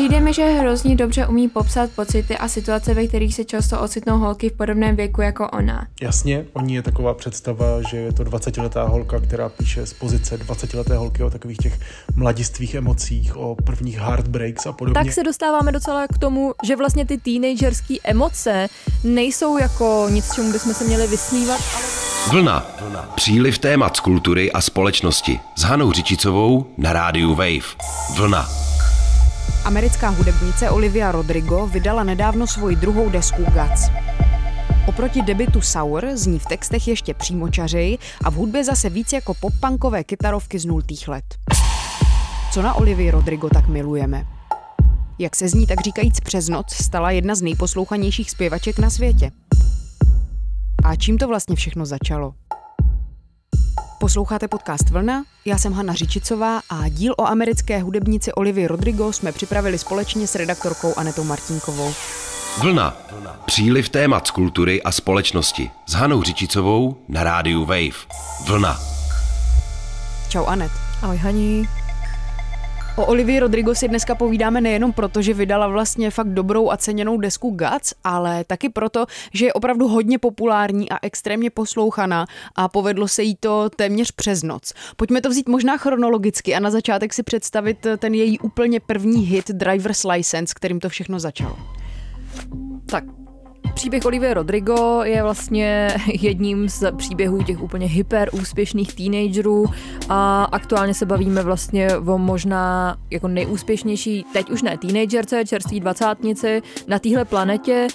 Přijde mi, že hrozně dobře umí popsat pocity a situace, ve kterých se často ocitnou holky v podobném věku jako ona. Jasně, oni je taková představa, že je to 20-letá holka, která píše z pozice 20-leté holky o takových těch mladistvých emocích, o prvních heartbreaks a podobně. Tak se dostáváme docela k tomu, že vlastně ty teenagerské emoce nejsou jako nic, čemu bychom se měli vysmívat, ale... Vlna. Příliv témat z kultury a společnosti. S Hanou Řičicovou na rádiu Wave. Vlna. Americká hudebnice Olivia Rodrigo vydala nedávno svoji druhou desku Guts. Oproti debitu Sour zní v textech ještě přímočařej a v hudbě zase víc jako pop-punkové kytarovky z nultých let. Co na Olivii Rodrigo tak milujeme? Jak se z ní tak říkajíc přes noc stala jedna z nejposlouchanějších zpěvaček na světě? A čím to vlastně všechno začalo? Posloucháte podcast Vlna, já jsem Hanna Řičicová a díl o americké hudebnici Olivii Rodrigo jsme připravili společně s redaktorkou Anetou Martinkovou. Vlna. Příliv témat z kultury a společnosti. S Hanou Řičicovou na rádiu Wave. Vlna. Čau Anet. Ahoj Haní. O Olivii Rodrigo si dneska povídáme nejenom proto, že vydala vlastně fakt dobrou a ceněnou desku Guts, ale taky proto, že je opravdu hodně populární a extrémně poslouchaná a povedlo se jí to téměř přes noc. Pojďme to vzít možná chronologicky a na začátek si představit ten její úplně první hit Driver's License, kterým to všechno začalo. Tak Příběh Olivia Rodrigo je vlastně jedním z příběhů těch úplně hyper úspěšných teenagerů a aktuálně se bavíme vlastně o možná jako nejúspěšnější, teď už ne teenagerce, čerství dvacátnici na téhle planetě.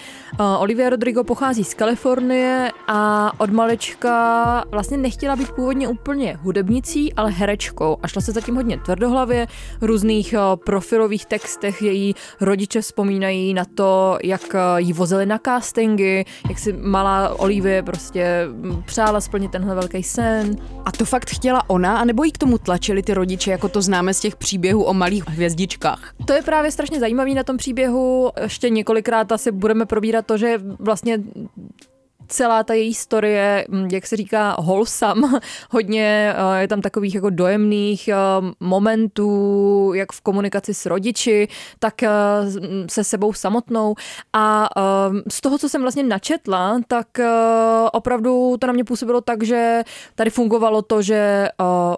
Olivia Rodrigo pochází z Kalifornie a od malička vlastně nechtěla být původně úplně hudebnicí, ale herečkou a šla se zatím hodně tvrdohlavě. V různých profilových textech její rodiče vzpomínají na to, jak ji vozili na kás castingy, jak si malá Olivie prostě přála splnit tenhle velký sen. A to fakt chtěla ona, anebo jí k tomu tlačili ty rodiče, jako to známe z těch příběhů o malých hvězdičkách? To je právě strašně zajímavý na tom příběhu. Ještě několikrát asi budeme probírat to, že vlastně celá ta její historie, mm, jak se říká, wholesome, hodně eh, je tam takových jako dojemných eh, momentů, jak v komunikaci s rodiči, tak eh, se sebou samotnou. A z toho, co jsem vlastně načetla, tak opravdu to na mě působilo tak, že tady fungovalo to, že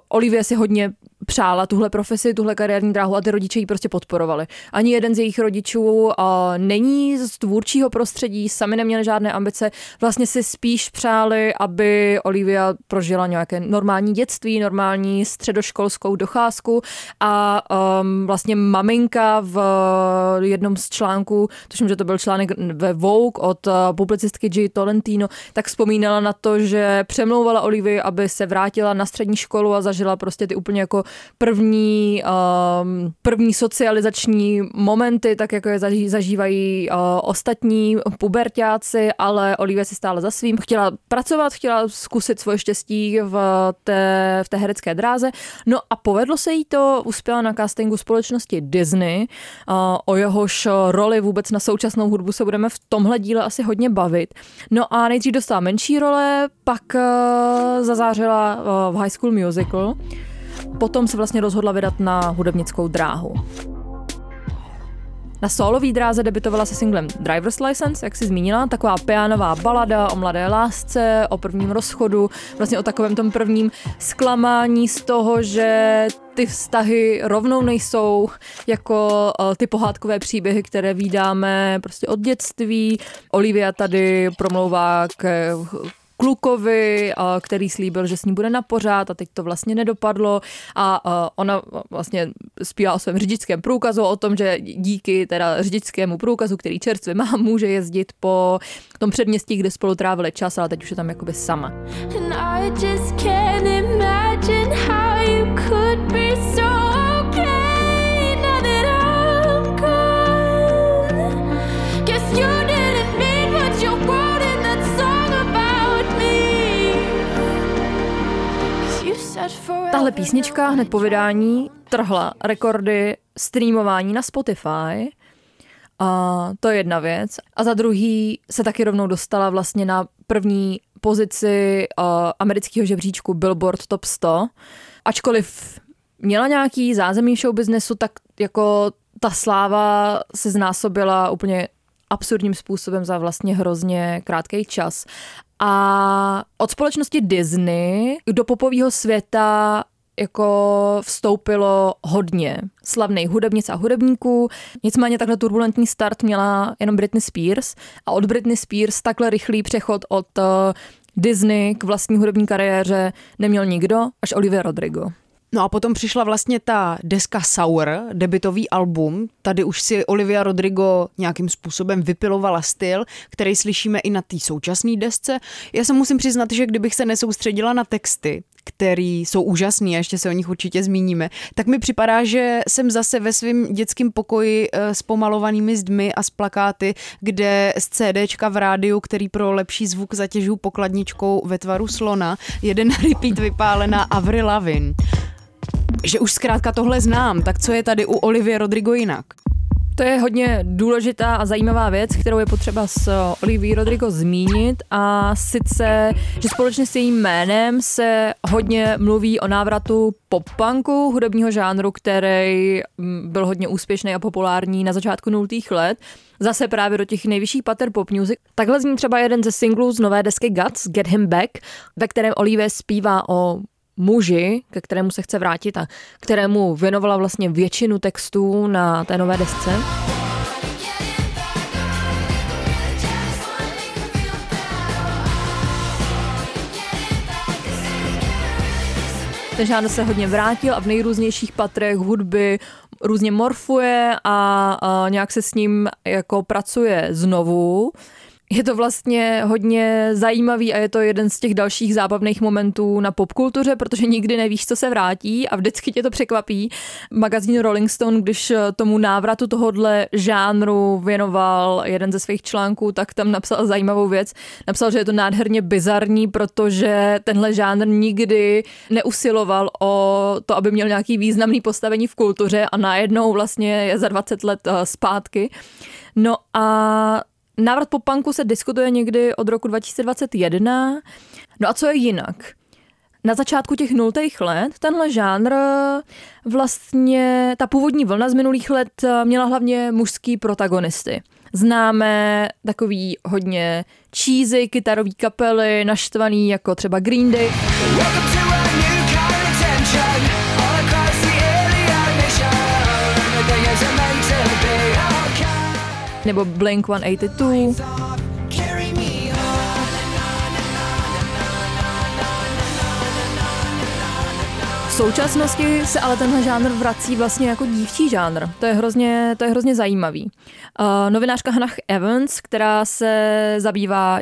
Olivia si hodně přála tuhle profesi, tuhle kariérní dráhu a ty rodiče ji prostě podporovali. Ani jeden z jejich rodičů uh, není z tvůrčího prostředí, sami neměli žádné ambice, vlastně si spíš přáli, aby Olivia prožila nějaké normální dětství, normální středoškolskou docházku a um, vlastně maminka v jednom z článků, tuším, že to byl článek ve Vogue od uh, publicistky G. Tolentino, tak vzpomínala na to, že přemlouvala Olivia, aby se vrátila na střední školu a zažila prostě ty úplně jako první, um, první socializační momenty, tak jako je zažívají uh, ostatní pubertáci, ale Olivia si stále za svým. Chtěla pracovat, chtěla zkusit svoje štěstí v té, v té herecké dráze. No a povedlo se jí to, uspěla na castingu společnosti Disney. Uh, o jehož roli vůbec na současnou hudbu se budeme v tomhle díle asi hodně bavit. No a nejdřív dostala menší role, pak uh, zazářila uh, v High School Musical. Potom se vlastně rozhodla vydat na hudebnickou dráhu. Na solový dráze debitovala se singlem Driver's License, jak si zmínila, taková pianová balada o mladé lásce, o prvním rozchodu, vlastně o takovém tom prvním zklamání z toho, že ty vztahy rovnou nejsou jako uh, ty pohádkové příběhy, které vydáme prostě od dětství. Olivia tady promlouvá k klukovi, který slíbil, že s ní bude na pořád a teď to vlastně nedopadlo a ona vlastně zpívá o svém řidičském průkazu, o tom, že díky teda řidičskému průkazu, který čerstvě má, může jezdit po tom předměstí, kde spolu trávili čas, ale teď už je tam jakoby sama. And I just can't Tahle písnička hned po vydání trhla rekordy streamování na Spotify. A to je jedna věc. A za druhý se taky rovnou dostala vlastně na první pozici uh, amerického žebříčku Billboard Top 100. Ačkoliv měla nějaký zázemí show businessu, tak jako ta sláva se znásobila úplně absurdním způsobem za vlastně hrozně krátký čas. A od společnosti Disney do popového světa jako vstoupilo hodně slavných hudebnic a hudebníků. Nicméně takhle turbulentní start měla jenom Britney Spears a od Britney Spears takhle rychlý přechod od uh, Disney k vlastní hudební kariéře neměl nikdo, až Olivia Rodrigo. No a potom přišla vlastně ta deska Sour, debitový album. Tady už si Olivia Rodrigo nějakým způsobem vypilovala styl, který slyšíme i na té současné desce. Já se musím přiznat, že kdybych se nesoustředila na texty, který jsou úžasný a ještě se o nich určitě zmíníme, tak mi připadá, že jsem zase ve svém dětském pokoji eh, s pomalovanými zdmi a s plakáty, kde z CDčka v rádiu, který pro lepší zvuk zatěžuju pokladničkou ve tvaru slona, jeden repeat vypálená Avril Lavigne že už zkrátka tohle znám, tak co je tady u Olivie Rodrigo jinak? To je hodně důležitá a zajímavá věc, kterou je potřeba s Olivia Rodrigo zmínit a sice, že společně s jejím jménem se hodně mluví o návratu pop-punku, hudebního žánru, který mm, byl hodně úspěšný a populární na začátku nultých let, zase právě do těch nejvyšších pater pop music. Takhle zní třeba jeden ze singlů z nové desky Guts, Get Him Back, ve kterém Olivia zpívá o muži, ke kterému se chce vrátit a kterému věnovala vlastně většinu textů na té nové desce. Ten žánr se hodně vrátil a v nejrůznějších patrech hudby různě morfuje a, a nějak se s ním jako pracuje znovu je to vlastně hodně zajímavý a je to jeden z těch dalších zábavných momentů na popkultuře, protože nikdy nevíš, co se vrátí a vždycky tě to překvapí. Magazín Rolling Stone, když tomu návratu tohohle žánru věnoval jeden ze svých článků, tak tam napsal zajímavou věc. Napsal, že je to nádherně bizarní, protože tenhle žánr nikdy neusiloval o to, aby měl nějaký významný postavení v kultuře a najednou vlastně je za 20 let eh, zpátky. No a Návrat po punku se diskutuje někdy od roku 2021. No a co je jinak? Na začátku těch nultých let tenhle žánr vlastně, ta původní vlna z minulých let měla hlavně mužský protagonisty. Známe takový hodně cheesy, kytarový kapely, naštvaný jako třeba Green Day. Nebo Blink 182. V současnosti se ale tenhle žánr vrací vlastně jako dívčí žánr. To je hrozně, to je hrozně zajímavý. Uh, novinářka Hannah Evans, která se zabývá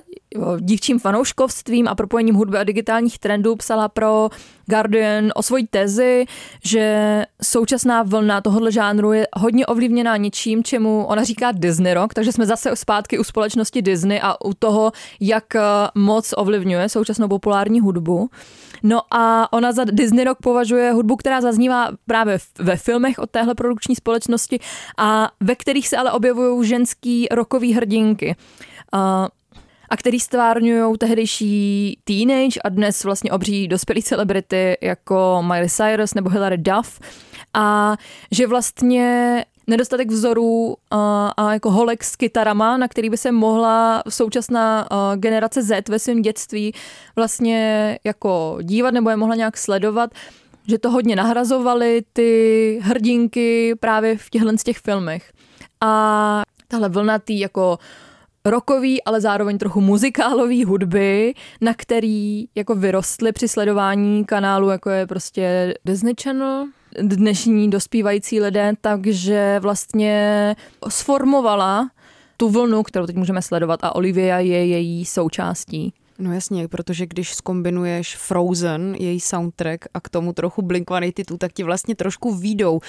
dívčím fanouškovstvím a propojením hudby a digitálních trendů, psala pro Guardian o svojí tezi, že současná vlna tohohle žánru je hodně ovlivněná něčím, čemu ona říká Disney rock, takže jsme zase zpátky u společnosti Disney a u toho, jak eh, moc ovlivňuje současnou populární hudbu. No a ona za Disney rock považuje hudbu, která zaznívá právě ve filmech od téhle produkční společnosti a ve kterých se ale objevují ženský rokový hrdinky. Uh, a který stvárňují tehdejší teenage a dnes vlastně obří dospělí celebrity jako Miley Cyrus nebo Hilary Duff a že vlastně nedostatek vzorů a, a jako holek s kytarama, na který by se mohla současná generace Z ve svém dětství vlastně jako dívat nebo je mohla nějak sledovat, že to hodně nahrazovali ty hrdinky právě v těchhle z těch filmech. A tahle vlnatý jako rokový, ale zároveň trochu muzikálový hudby, na který jako vyrostly při sledování kanálu, jako je prostě Disney Channel, dnešní dospívající lidé, takže vlastně sformovala tu vlnu, kterou teď můžeme sledovat a Olivia je její součástí. No jasně, protože když skombinuješ Frozen, její soundtrack a k tomu trochu Blink-182, tak ti vlastně trošku výjdou uh,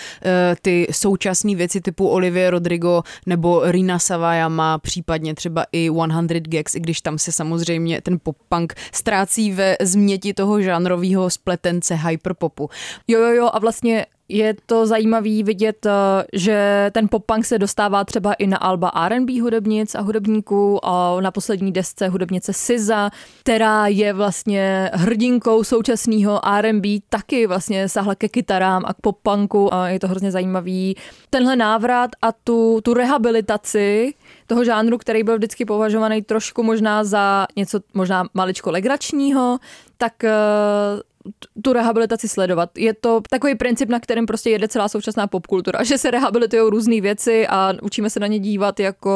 ty současné věci typu Olivia Rodrigo nebo Rina Savajama, případně třeba i 100 Gags, i když tam se samozřejmě ten pop-punk ztrácí ve změti toho žánrového spletence hyperpopu. Jo, jo, jo, a vlastně je to zajímavý vidět, eh, že ten pop-punk se dostává třeba i na alba R&B hudebnic a hudebníků. A na poslední desce hudebnice SZA, která je vlastně hrdinkou současného R&B, taky vlastně sahla ke kytarám a k pop-punku a je to hrozně zajímavý. Tenhle návrat a tu, tu rehabilitaci toho žánru, který byl vždycky považovaný trošku možná za něco možná maličko legračního, tak eh, tu rehabilitaci sledovat. Je to takový princip, na kterém prostě jede celá současná popkultura, že se rehabilitují různé věci a učíme se na ně dívat jako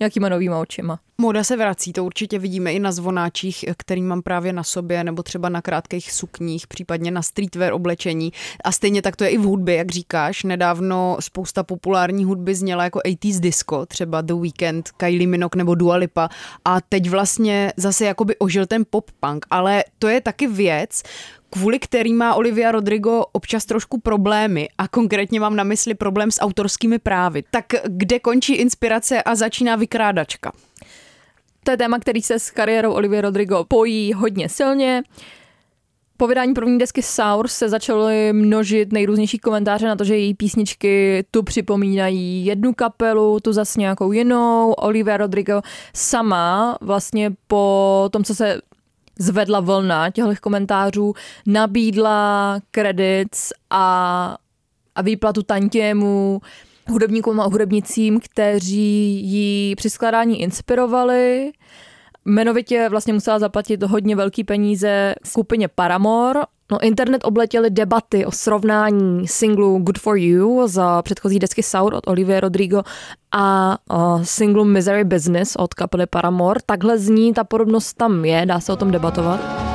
nějakýma novýma očima. Moda se vrací, to určitě vidíme i na zvonáčích, který mám právě na sobě, nebo třeba na krátkých sukních, případně na streetwear oblečení. A stejně tak to je i v hudbě, jak říkáš. Nedávno spousta populární hudby zněla jako 80s disco, třeba The Weeknd, Kylie Minogue nebo Dua Lipa. A teď vlastně zase jakoby ožil ten pop-punk. Ale to je taky věc, kvůli který má Olivia Rodrigo občas trošku problémy a konkrétně mám na mysli problém s autorskými právy. Tak kde končí inspirace a začíná vykrádačka? To je téma, který se s kariérou Olivia Rodrigo pojí hodně silně. Po vydání první desky Sour se začaly množit nejrůznější komentáře na to, že její písničky tu připomínají jednu kapelu, tu zas nějakou jinou. Olivia Rodrigo sama vlastně po tom, co se zvedla vlna těchto komentářů, nabídla kredit a, a výplatu tantiemu hudebníkům a hudebnicím, kteří ji při skladání inspirovali. Jmenovitě vlastně musela zaplatit hodně velký peníze skupině Paramore. No, internet obletěly debaty o srovnání singlu Good For You za předchozí desky Sour od Olivia Rodrigo a singlu Misery Business od kapely Paramore. Takhle zní, ta podobnost tam je, dá se o tom debatovat.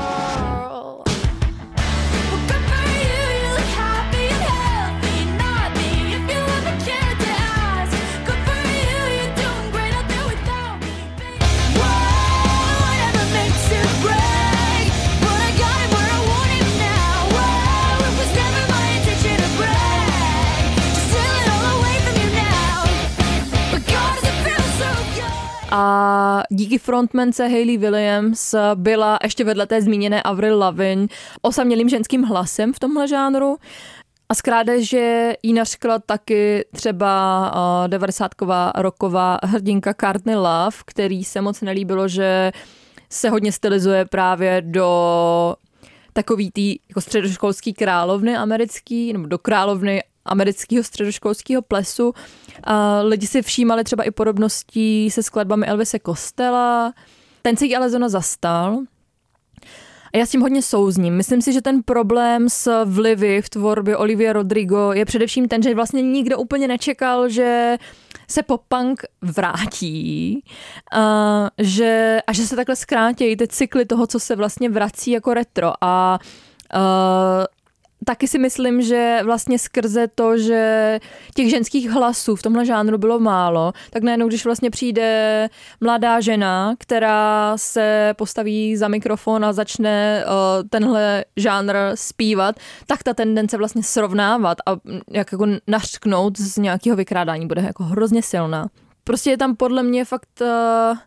Díky frontmance Hayley Williams byla ještě vedle té zmíněné Avril Lavigne osamělým ženským hlasem v tomhle žánru. A zkráde, že jí nařkla taky třeba uh, 90 roková hrdinka Courtney Love, který se moc nelíbilo, že se hodně stylizuje právě do takový tý jako středoškolský královny americký, nebo do královny amerického středoškolského plesu. A lidi si všímali třeba i podobností se skladbami Elvise Kostela. Ten si ale zona zastal. A já s tím hodně souzním. Myslím si, že ten problém s vlivy v tvorbě Olivia Rodrigo je především ten, že vlastně nikdo úplně nečekal, že se pop-punk vrátí a že, a že se takhle zkrátí ty cykly toho, co se vlastně vrací jako retro. A Uh, taky si myslím, že vlastně skrze to, že těch ženských hlasů v tomhle žánru bylo málo, tak najednou, když vlastně přijde mladá žena, která se postaví za mikrofon a začne uh, tenhle žánr zpívat, tak ta tendence vlastně srovnávat a jak jako našknout z nějakého vykrádání bude jako hrozně silná. Prostě je tam podle mě fakt uh,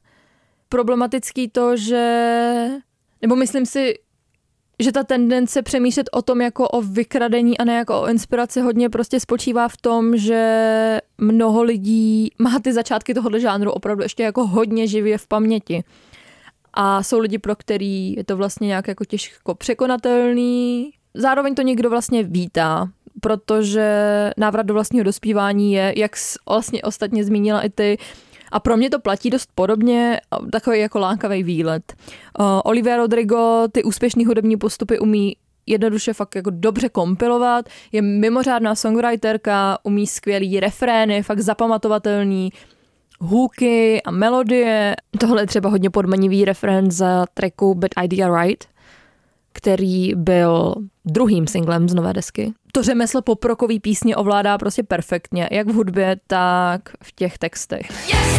problematický to, že nebo myslím si, že ta tendence přemýšlet o tom jako o vykradení a ne jako o inspiraci hodně prostě spočívá v tom, že mnoho lidí má ty začátky tohohle žánru opravdu ještě jako hodně živě v paměti. A jsou lidi, pro který je to vlastně nějak jako těžko překonatelný. Zároveň to někdo vlastně vítá, protože návrat do vlastního dospívání je, jak vlastně ostatně zmínila i ty, a pro mě to platí dost podobně, takový jako lákavý výlet. Uh, Olivia Rodrigo ty úspěšné hudební postupy umí jednoduše fakt jako dobře kompilovat, je mimořádná songwriterka, umí skvělý refrény, fakt zapamatovatelný, hooky a melodie. Tohle je třeba hodně podmanivý refrén za tracku But Idea Right, který byl druhým singlem z nové desky. To řemeslo poprokový písně ovládá prostě perfektně, jak v hudbě, tak v těch textech. Yes,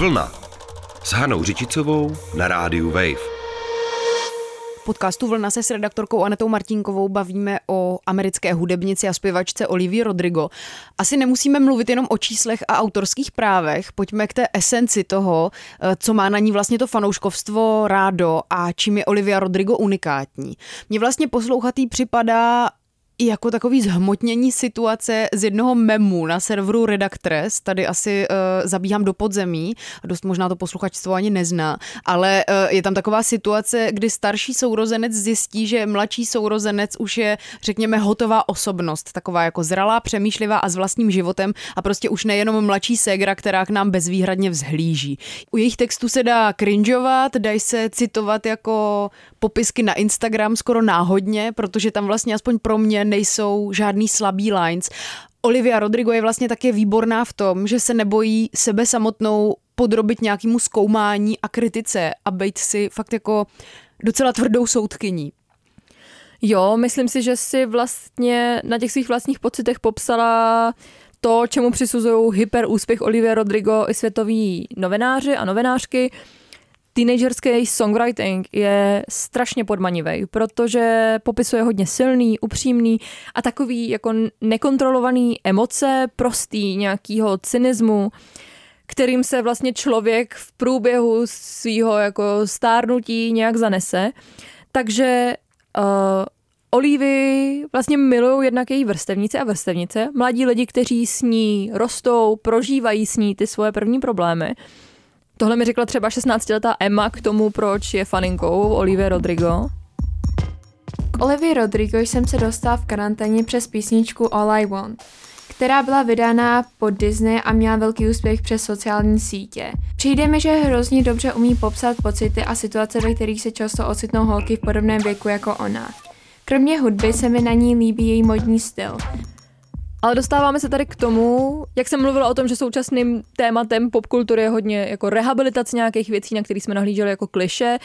Vlna s Hanou Řičicovou na rádiu Wave. podcastu Vlna se s redaktorkou Anetou Martinkovou bavíme o americké hudebnici a zpěvačce Olivii Rodrigo. Asi nemusíme mluvit jenom o číslech a autorských právech, pojďme k té esenci toho, eh, co má na ní vlastně to fanouškovstvo rádo a čím je Olivia Rodrigo unikátní. Mně vlastně poslouchatý připadá i jako takový zhmotnění situace z jednoho memu na serveru Redactress, tady asi uh, zabíhám do podzemí, dost možná to posluchačstvo ani nezná, ale uh, je tam taková situace, kdy starší sourozenec zjistí, že mladší sourozenec už je, řekněme, hotová osobnost, taková jako zralá, přemýšlivá a s vlastním životem a prostě už nejenom mladší ségra, která k nám bezvýhradně vzhlíží. U jejich textu se dá cringeovat, dají se citovat jako popisky na Instagram skoro náhodně, protože tam vlastně aspoň pro mě nejsou žádný slabý lines. Olivia Rodrigo je vlastně také výborná v tom, že se nebojí sebe samotnou podrobit nějakému zkoumání a kritice a být si fakt jako docela tvrdou soudkyní. Jo, myslím si, že si vlastně na těch svých vlastních pocitech popsala to, čemu přisuzují hyperúspěch Olivia Rodrigo i světoví novináři a novinářky, teenagerský songwriting je strašně podmanivý, protože popisuje hodně silný, upřímný a takový jako nekontrolovaný emoce, prostý nějakýho cynismu, kterým se vlastně člověk v průběhu svého jako stárnutí nějak zanese. Takže uh, Olivy vlastně milují jednak její vrstevnice a vrstevnice, mladí lidi, kteří s ní rostou, prožívají s ní ty svoje první problémy. Tohle mi řekla třeba 16-letá Emma k tomu, proč je faninkou Olivia Rodrigo. K Olivia Rodrigo jsem se dostal v karanténě přes písničku All I Want, která byla vydána pod Disney a měla velký úspěch přes sociální sítě. Přijde mi, že hrozně dobře umí popsat pocity a situace, ve kterých se často ocitnou holky v podobném věku jako ona. Kromě hudby se mi na ní líbí její modní styl. Ale dostáváme se tady k tomu, jak jsem mluvila o tom, že současným tématem popkultury je hodně jako rehabilitace nějakých věcí, na které jsme nahlíželi jako kliše,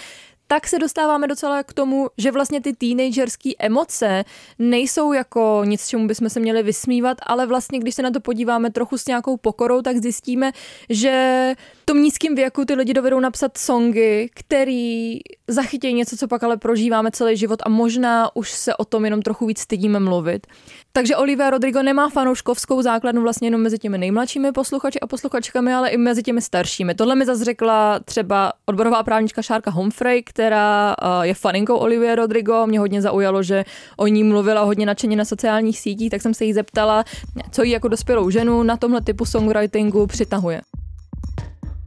tak se dostáváme docela k tomu, že vlastně ty teenagerské emoce nejsou jako nic, čemu bychom se měli vysmívat, ale vlastně, když se na to podíváme trochu s nějakou pokorou, tak zjistíme, že v tom nízkém věku ty lidi dovedou napsat songy, který zachytějí něco, co pak ale prožíváme celý život a možná už se o tom jenom trochu víc stydíme mluvit. Takže Olivia Rodrigo nemá fanouškovskou základnu vlastně jenom mezi těmi nejmladšími posluchači a posluchačkami, ale i mezi těmi staršími. Tohle mi zase řekla třeba odborová právnička Šárka Humphrey, která je faninkou Olivia Rodrigo. Mě hodně zaujalo, že o ní mluvila hodně nadšeně na sociálních sítích, tak jsem se jí zeptala, co jí jako dospělou ženu na tomhle typu songwritingu přitahuje.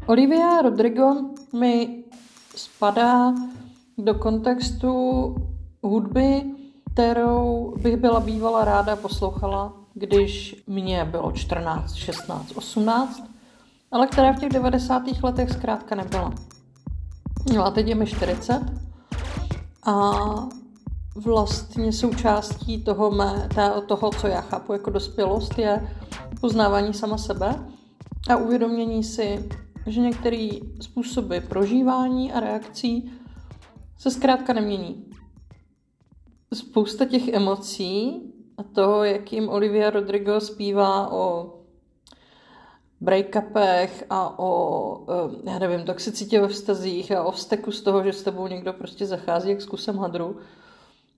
Olivia Rodrigo mi spadá do kontextu hudby, kterou bych byla bývala ráda poslouchala, když mě bylo 14, 16, 18, ale která v těch 90. letech zkrátka nebyla. No a teď je mi 40 a vlastně součástí toho, mé, toho, co já chápu jako dospělost, je poznávání sama sebe a uvědomění si, že některé způsoby prožívání a reakcí se zkrátka nemění spousta těch emocí a toho, jak jim Olivia Rodrigo zpívá o breakupech a o, eh, já nevím, toxicitě ve vztazích a o vzteku z toho, že s tebou někdo prostě zachází jak s kusem hadru,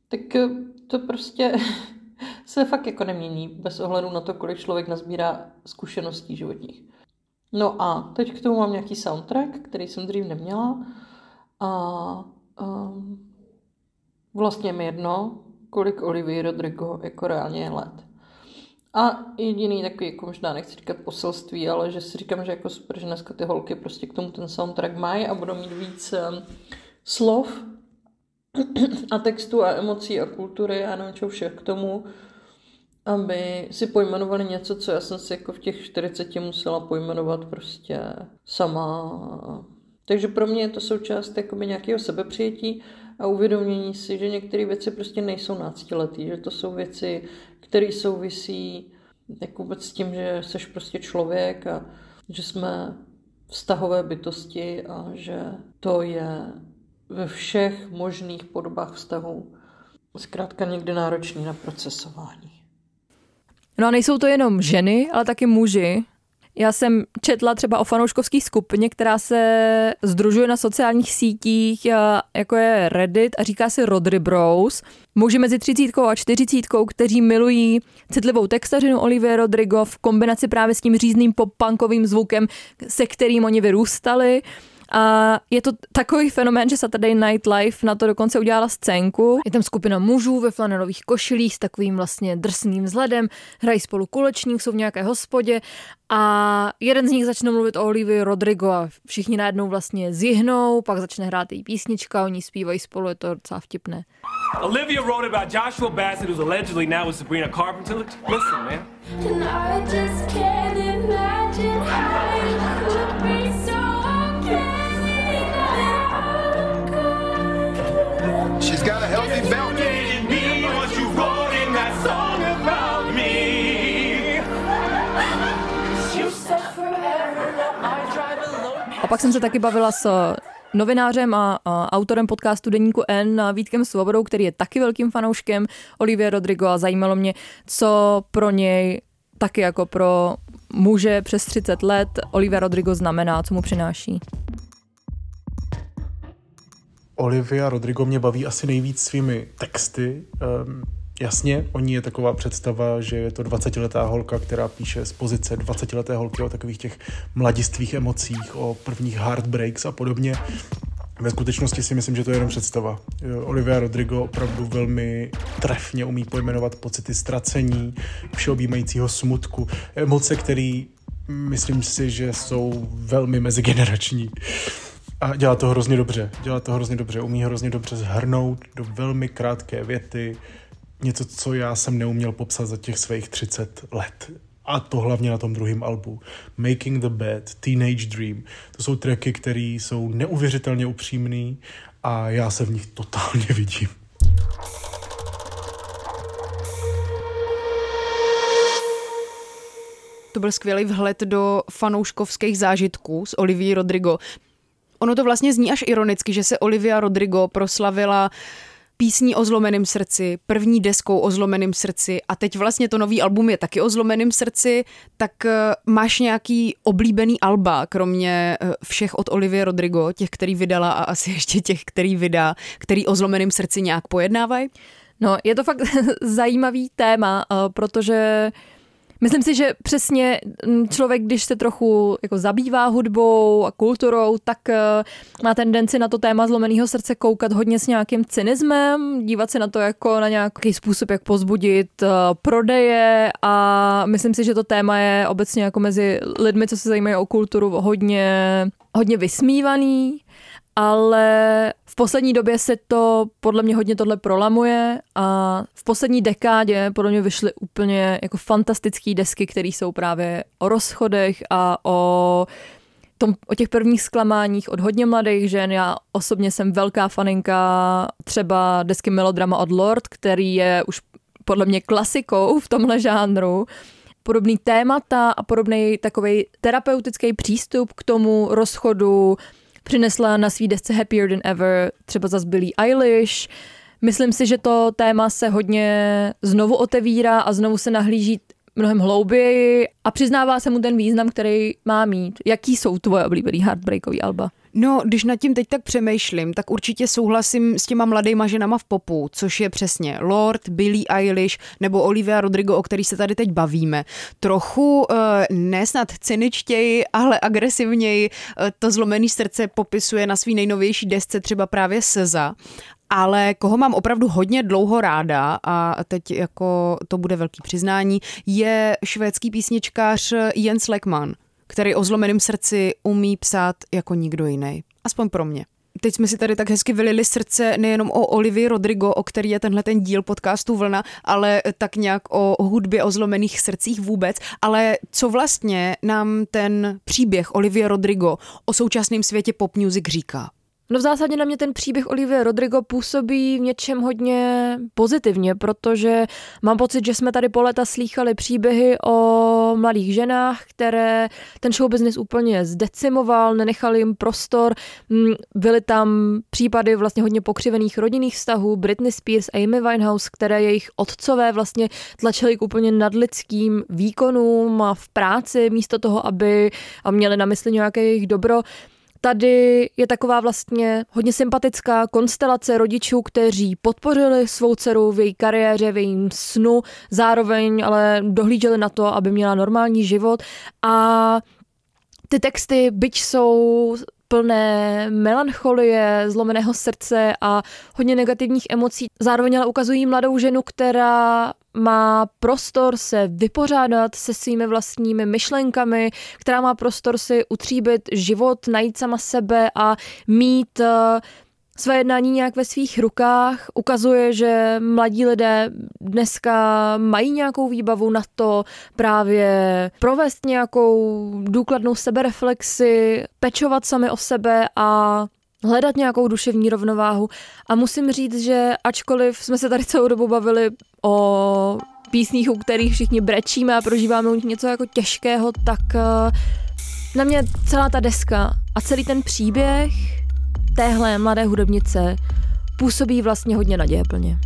tak eh, to prostě se fakt jako nemění bez ohledu na to, kolik člověk nazbírá zkušeností životních. No a teď k tomu mám nějaký soundtrack, který jsem dřív neměla a um, Vlastně mi jedno, kolik Olivia Rodrigo jako reálně je let. A jediný takový, jako možná nechci říkat poselství, ale že si říkám, že jako super, že dneska ty holky prostě k tomu ten soundtrack mají a budou mít víc um, slov a textu a emocí a kultury a nevím čeho všech k tomu, aby si pojmenovali něco, co já jsem si jako v těch 40 musela pojmenovat prostě sama. Takže pro mě je to součást jakoby nějakého sebepřijetí a uvědomění si, že některé věci prostě nejsou náctiletý, že to jsou věci, které souvisí jako vůbec s tím, že jsi prostě člověk a že jsme vztahové bytosti a že to je ve všech možných podobách vztahu zkrátka někdy náročný na procesování. No a nejsou to jenom ženy, ale taky muži. Já jsem četla třeba o fanouškovské skupině, která se združuje na sociálních sítích, jako je Reddit a říká se Rodry Bros. Muži mezi třicítkou a čtyřicítkou, kteří milují citlivou textařinu Olivia Rodrigo v kombinaci právě s tím řízným pop-punkovým zvukem, se kterým oni vyrůstali. A je to takový fenomén, že Saturday Night Live na to dokonce udělala scénku. Je tam skupina mužů ve flanelových košilích s takovým vlastně drsným vzhledem, hrají spolu kulečník, jsou v nějaké hospodě a jeden z nich začne mluvit o Olivii Rodrigo a všichni najednou vlastně zjihnou, pak začne hrát její písnička, oni zpívají spolu, je to docela vtipné. Olivia wrote about Joshua Bassett, who's allegedly now with Sabrina Carpenter. Listen, man. And I just can't imagine how it could be pak jsem se taky bavila s novinářem a, a autorem podcastu Deníku N Vítkem Svobodou, který je taky velkým fanouškem Olivia Rodrigo a zajímalo mě, co pro něj taky jako pro muže přes 30 let Olivia Rodrigo znamená, co mu přináší. Olivia Rodrigo mě baví asi nejvíc svými texty. Um, jasně, oni je taková představa, že je to 20-letá holka, která píše z pozice 20-leté holky o takových těch mladistvých emocích, o prvních heartbreaks a podobně. Ve skutečnosti si myslím, že to je jenom představa. Olivia Rodrigo opravdu velmi trefně umí pojmenovat pocity ztracení, všeobjímajícího smutku, emoce, které myslím si, že jsou velmi mezigenerační. A dělá to hrozně dobře. Dělá to hrozně dobře. Umí hrozně dobře zhrnout do velmi krátké věty něco, co já jsem neuměl popsat za těch svých 30 let. A to hlavně na tom druhém albu. Making the Bed, Teenage Dream. To jsou tracky, které jsou neuvěřitelně upřímný a já se v nich totálně vidím. To byl skvělý vhled do fanouškovských zážitků s Olivier Rodrigo. Ono to vlastně zní až ironicky, že se Olivia Rodrigo proslavila písní o zlomeném srdci, první deskou o zlomeném srdci a teď vlastně to nový album je taky o zlomeném srdci, tak eh, máš nějaký oblíbený alba, kromě eh, všech od Olivia Rodrigo, těch, který vydala a asi ještě těch, který vydá, který o zlomeném srdci nějak pojednávají? No, je to fakt zajímavý téma, eh, protože Myslím si, že přesně mm, člověk, když se trochu jako zabývá hudbou a kulturou, tak uh, má tendenci na to téma zlomeného srdce koukat hodně s nějakým cynismem, dívat se na to jako na nějaký způsob, jak pozbudit uh, prodeje a myslím si, že to téma je obecně jako mezi lidmi, co se zajímají o kulturu, hodně, hodně vysmívaný ale v poslední době se to podle mě hodně tohle prolamuje a v poslední dekádě podle mě vyšly úplně jako fantastické desky, které jsou právě o rozchodech a o tom, o těch prvních zklamáních od hodně mladých žen. Já osobně jsem velká faninka třeba desky Melodrama od Lord, který je už podle mě klasikou v tomhle žánru podobný témata a podobný takový terapeutický přístup k tomu rozchodu, Přinesla na svý desce Happier Than Ever třeba zase Billie Eilish. Myslím si, že to téma se hodně znovu otevírá a znovu se nahlíží mnohem hlouběji a přiznává se mu ten význam, který má mít. Jaký jsou tvoje oblíbený heartbreakový alba? No, když nad tím teď tak přemýšlím, tak určitě souhlasím s těma mladýma ženama v popu, což je přesně Lord, Billie Eilish nebo Olivia Rodrigo, o který se tady teď bavíme. Trochu uh, nesnad cyničtěji, ale agresivněji uh, to zlomený srdce popisuje na svý nejnovější desce třeba právě Seza. Ale koho mám opravdu hodně dlouho ráda a teď jako to bude velký přiznání, je švédský písničkář Jens Lekman který o zlomeném srdci umí psát jako nikdo jiný. Aspoň pro mě. Teď jsme si tady tak hezky vylili srdce nejenom o Olivii Rodrigo, o který je tenhle ten díl podcastu Vlna, ale tak nějak o hudbě o zlomených srdcích vůbec. Ale co vlastně nám ten příběh Olivie Rodrigo o současném světě pop music říká? No v zásadě na mě ten příběh Olivia Rodrigo působí v něčem hodně pozitivně, protože mám pocit, že jsme tady po leta slýchali příběhy o mladých ženách, které ten show business úplně zdecimoval, nenechali jim prostor. Mm, byly tam případy vlastně hodně pokřivených rodinných vztahů, Britney Spears, Amy Winehouse, které jejich otcové vlastně tlačili k úplně nadlidským výkonům a v práci místo toho, aby měli na mysli nějaké jejich dobro. Tady je taková vlastně hodně sympatická konstelace rodičů, kteří podpořili svou dceru v její kariéře, v jejím snu, zároveň ale dohlíželi na to, aby měla normální život. A ty texty, byť jsou plné melancholie, zlomeného srdce a hodně negativních emocí. Zároveň ale ukazují mladou ženu, která má prostor se vypořádat se svými vlastními myšlenkami, která má prostor si utříbit život, najít sama sebe a mít uh, své jednání nějak ve svých rukách, ukazuje, že mladí lidé dneska mají nějakou výbavu na to právě provést nějakou důkladnou sebereflexi, pečovat sami o sebe a hledat nějakou duševní rovnováhu. A musím říct, že ačkoliv jsme se tady celou dobu bavili o písních, u kterých všichni brečíme a prožíváme něco jako těžkého, tak eh, na mě celá ta deska a celý ten příběh téhle mladé hudebnice působí vlastně hodně nadějeplně.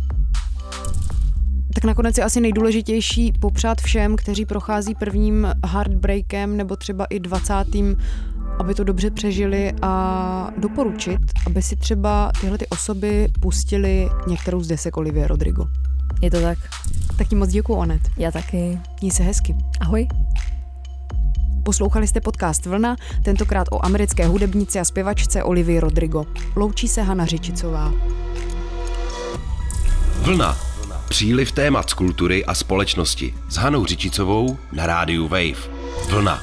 Tak nakonec je asi nejdůležitější popřát všem, kteří prochází prvním heartbreakem nebo třeba i dvacátým, aby to dobře přežili a doporučit, aby si třeba tyhle ty osoby pustili některou z desek Olivia Rodrigo. Je to tak. Tak ti moc děkuji, Onet. Já taky. Měj se hezky. Ahoj. Poslouchali jste podcast Vlna, tentokrát o americké hudebnici a zpěvačce Olivii Rodrigo. Loučí se Hana Řičicová. Vlna. Příliv témat z kultury a společnosti s Hanou Řičicovou na rádiu Wave. Vlna.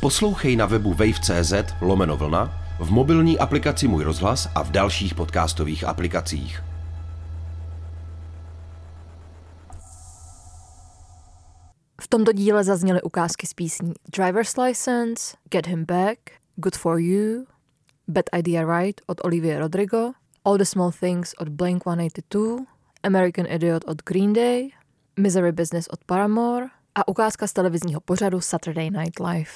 Poslouchej na webu wave.cz lomeno vlna, v mobilní aplikaci Můj rozhlas a v dalších podcastových aplikacích. V tomto díle zazněly ukázky z písní Driver's License, Get Him Back, Good For You, Bad Idea Right od Olivia Rodrigo, All the Small Things od Blink-182, American Idiot od Green Day, Misery Business od Paramore a ukázka z televizního pořadu Saturday Night Live.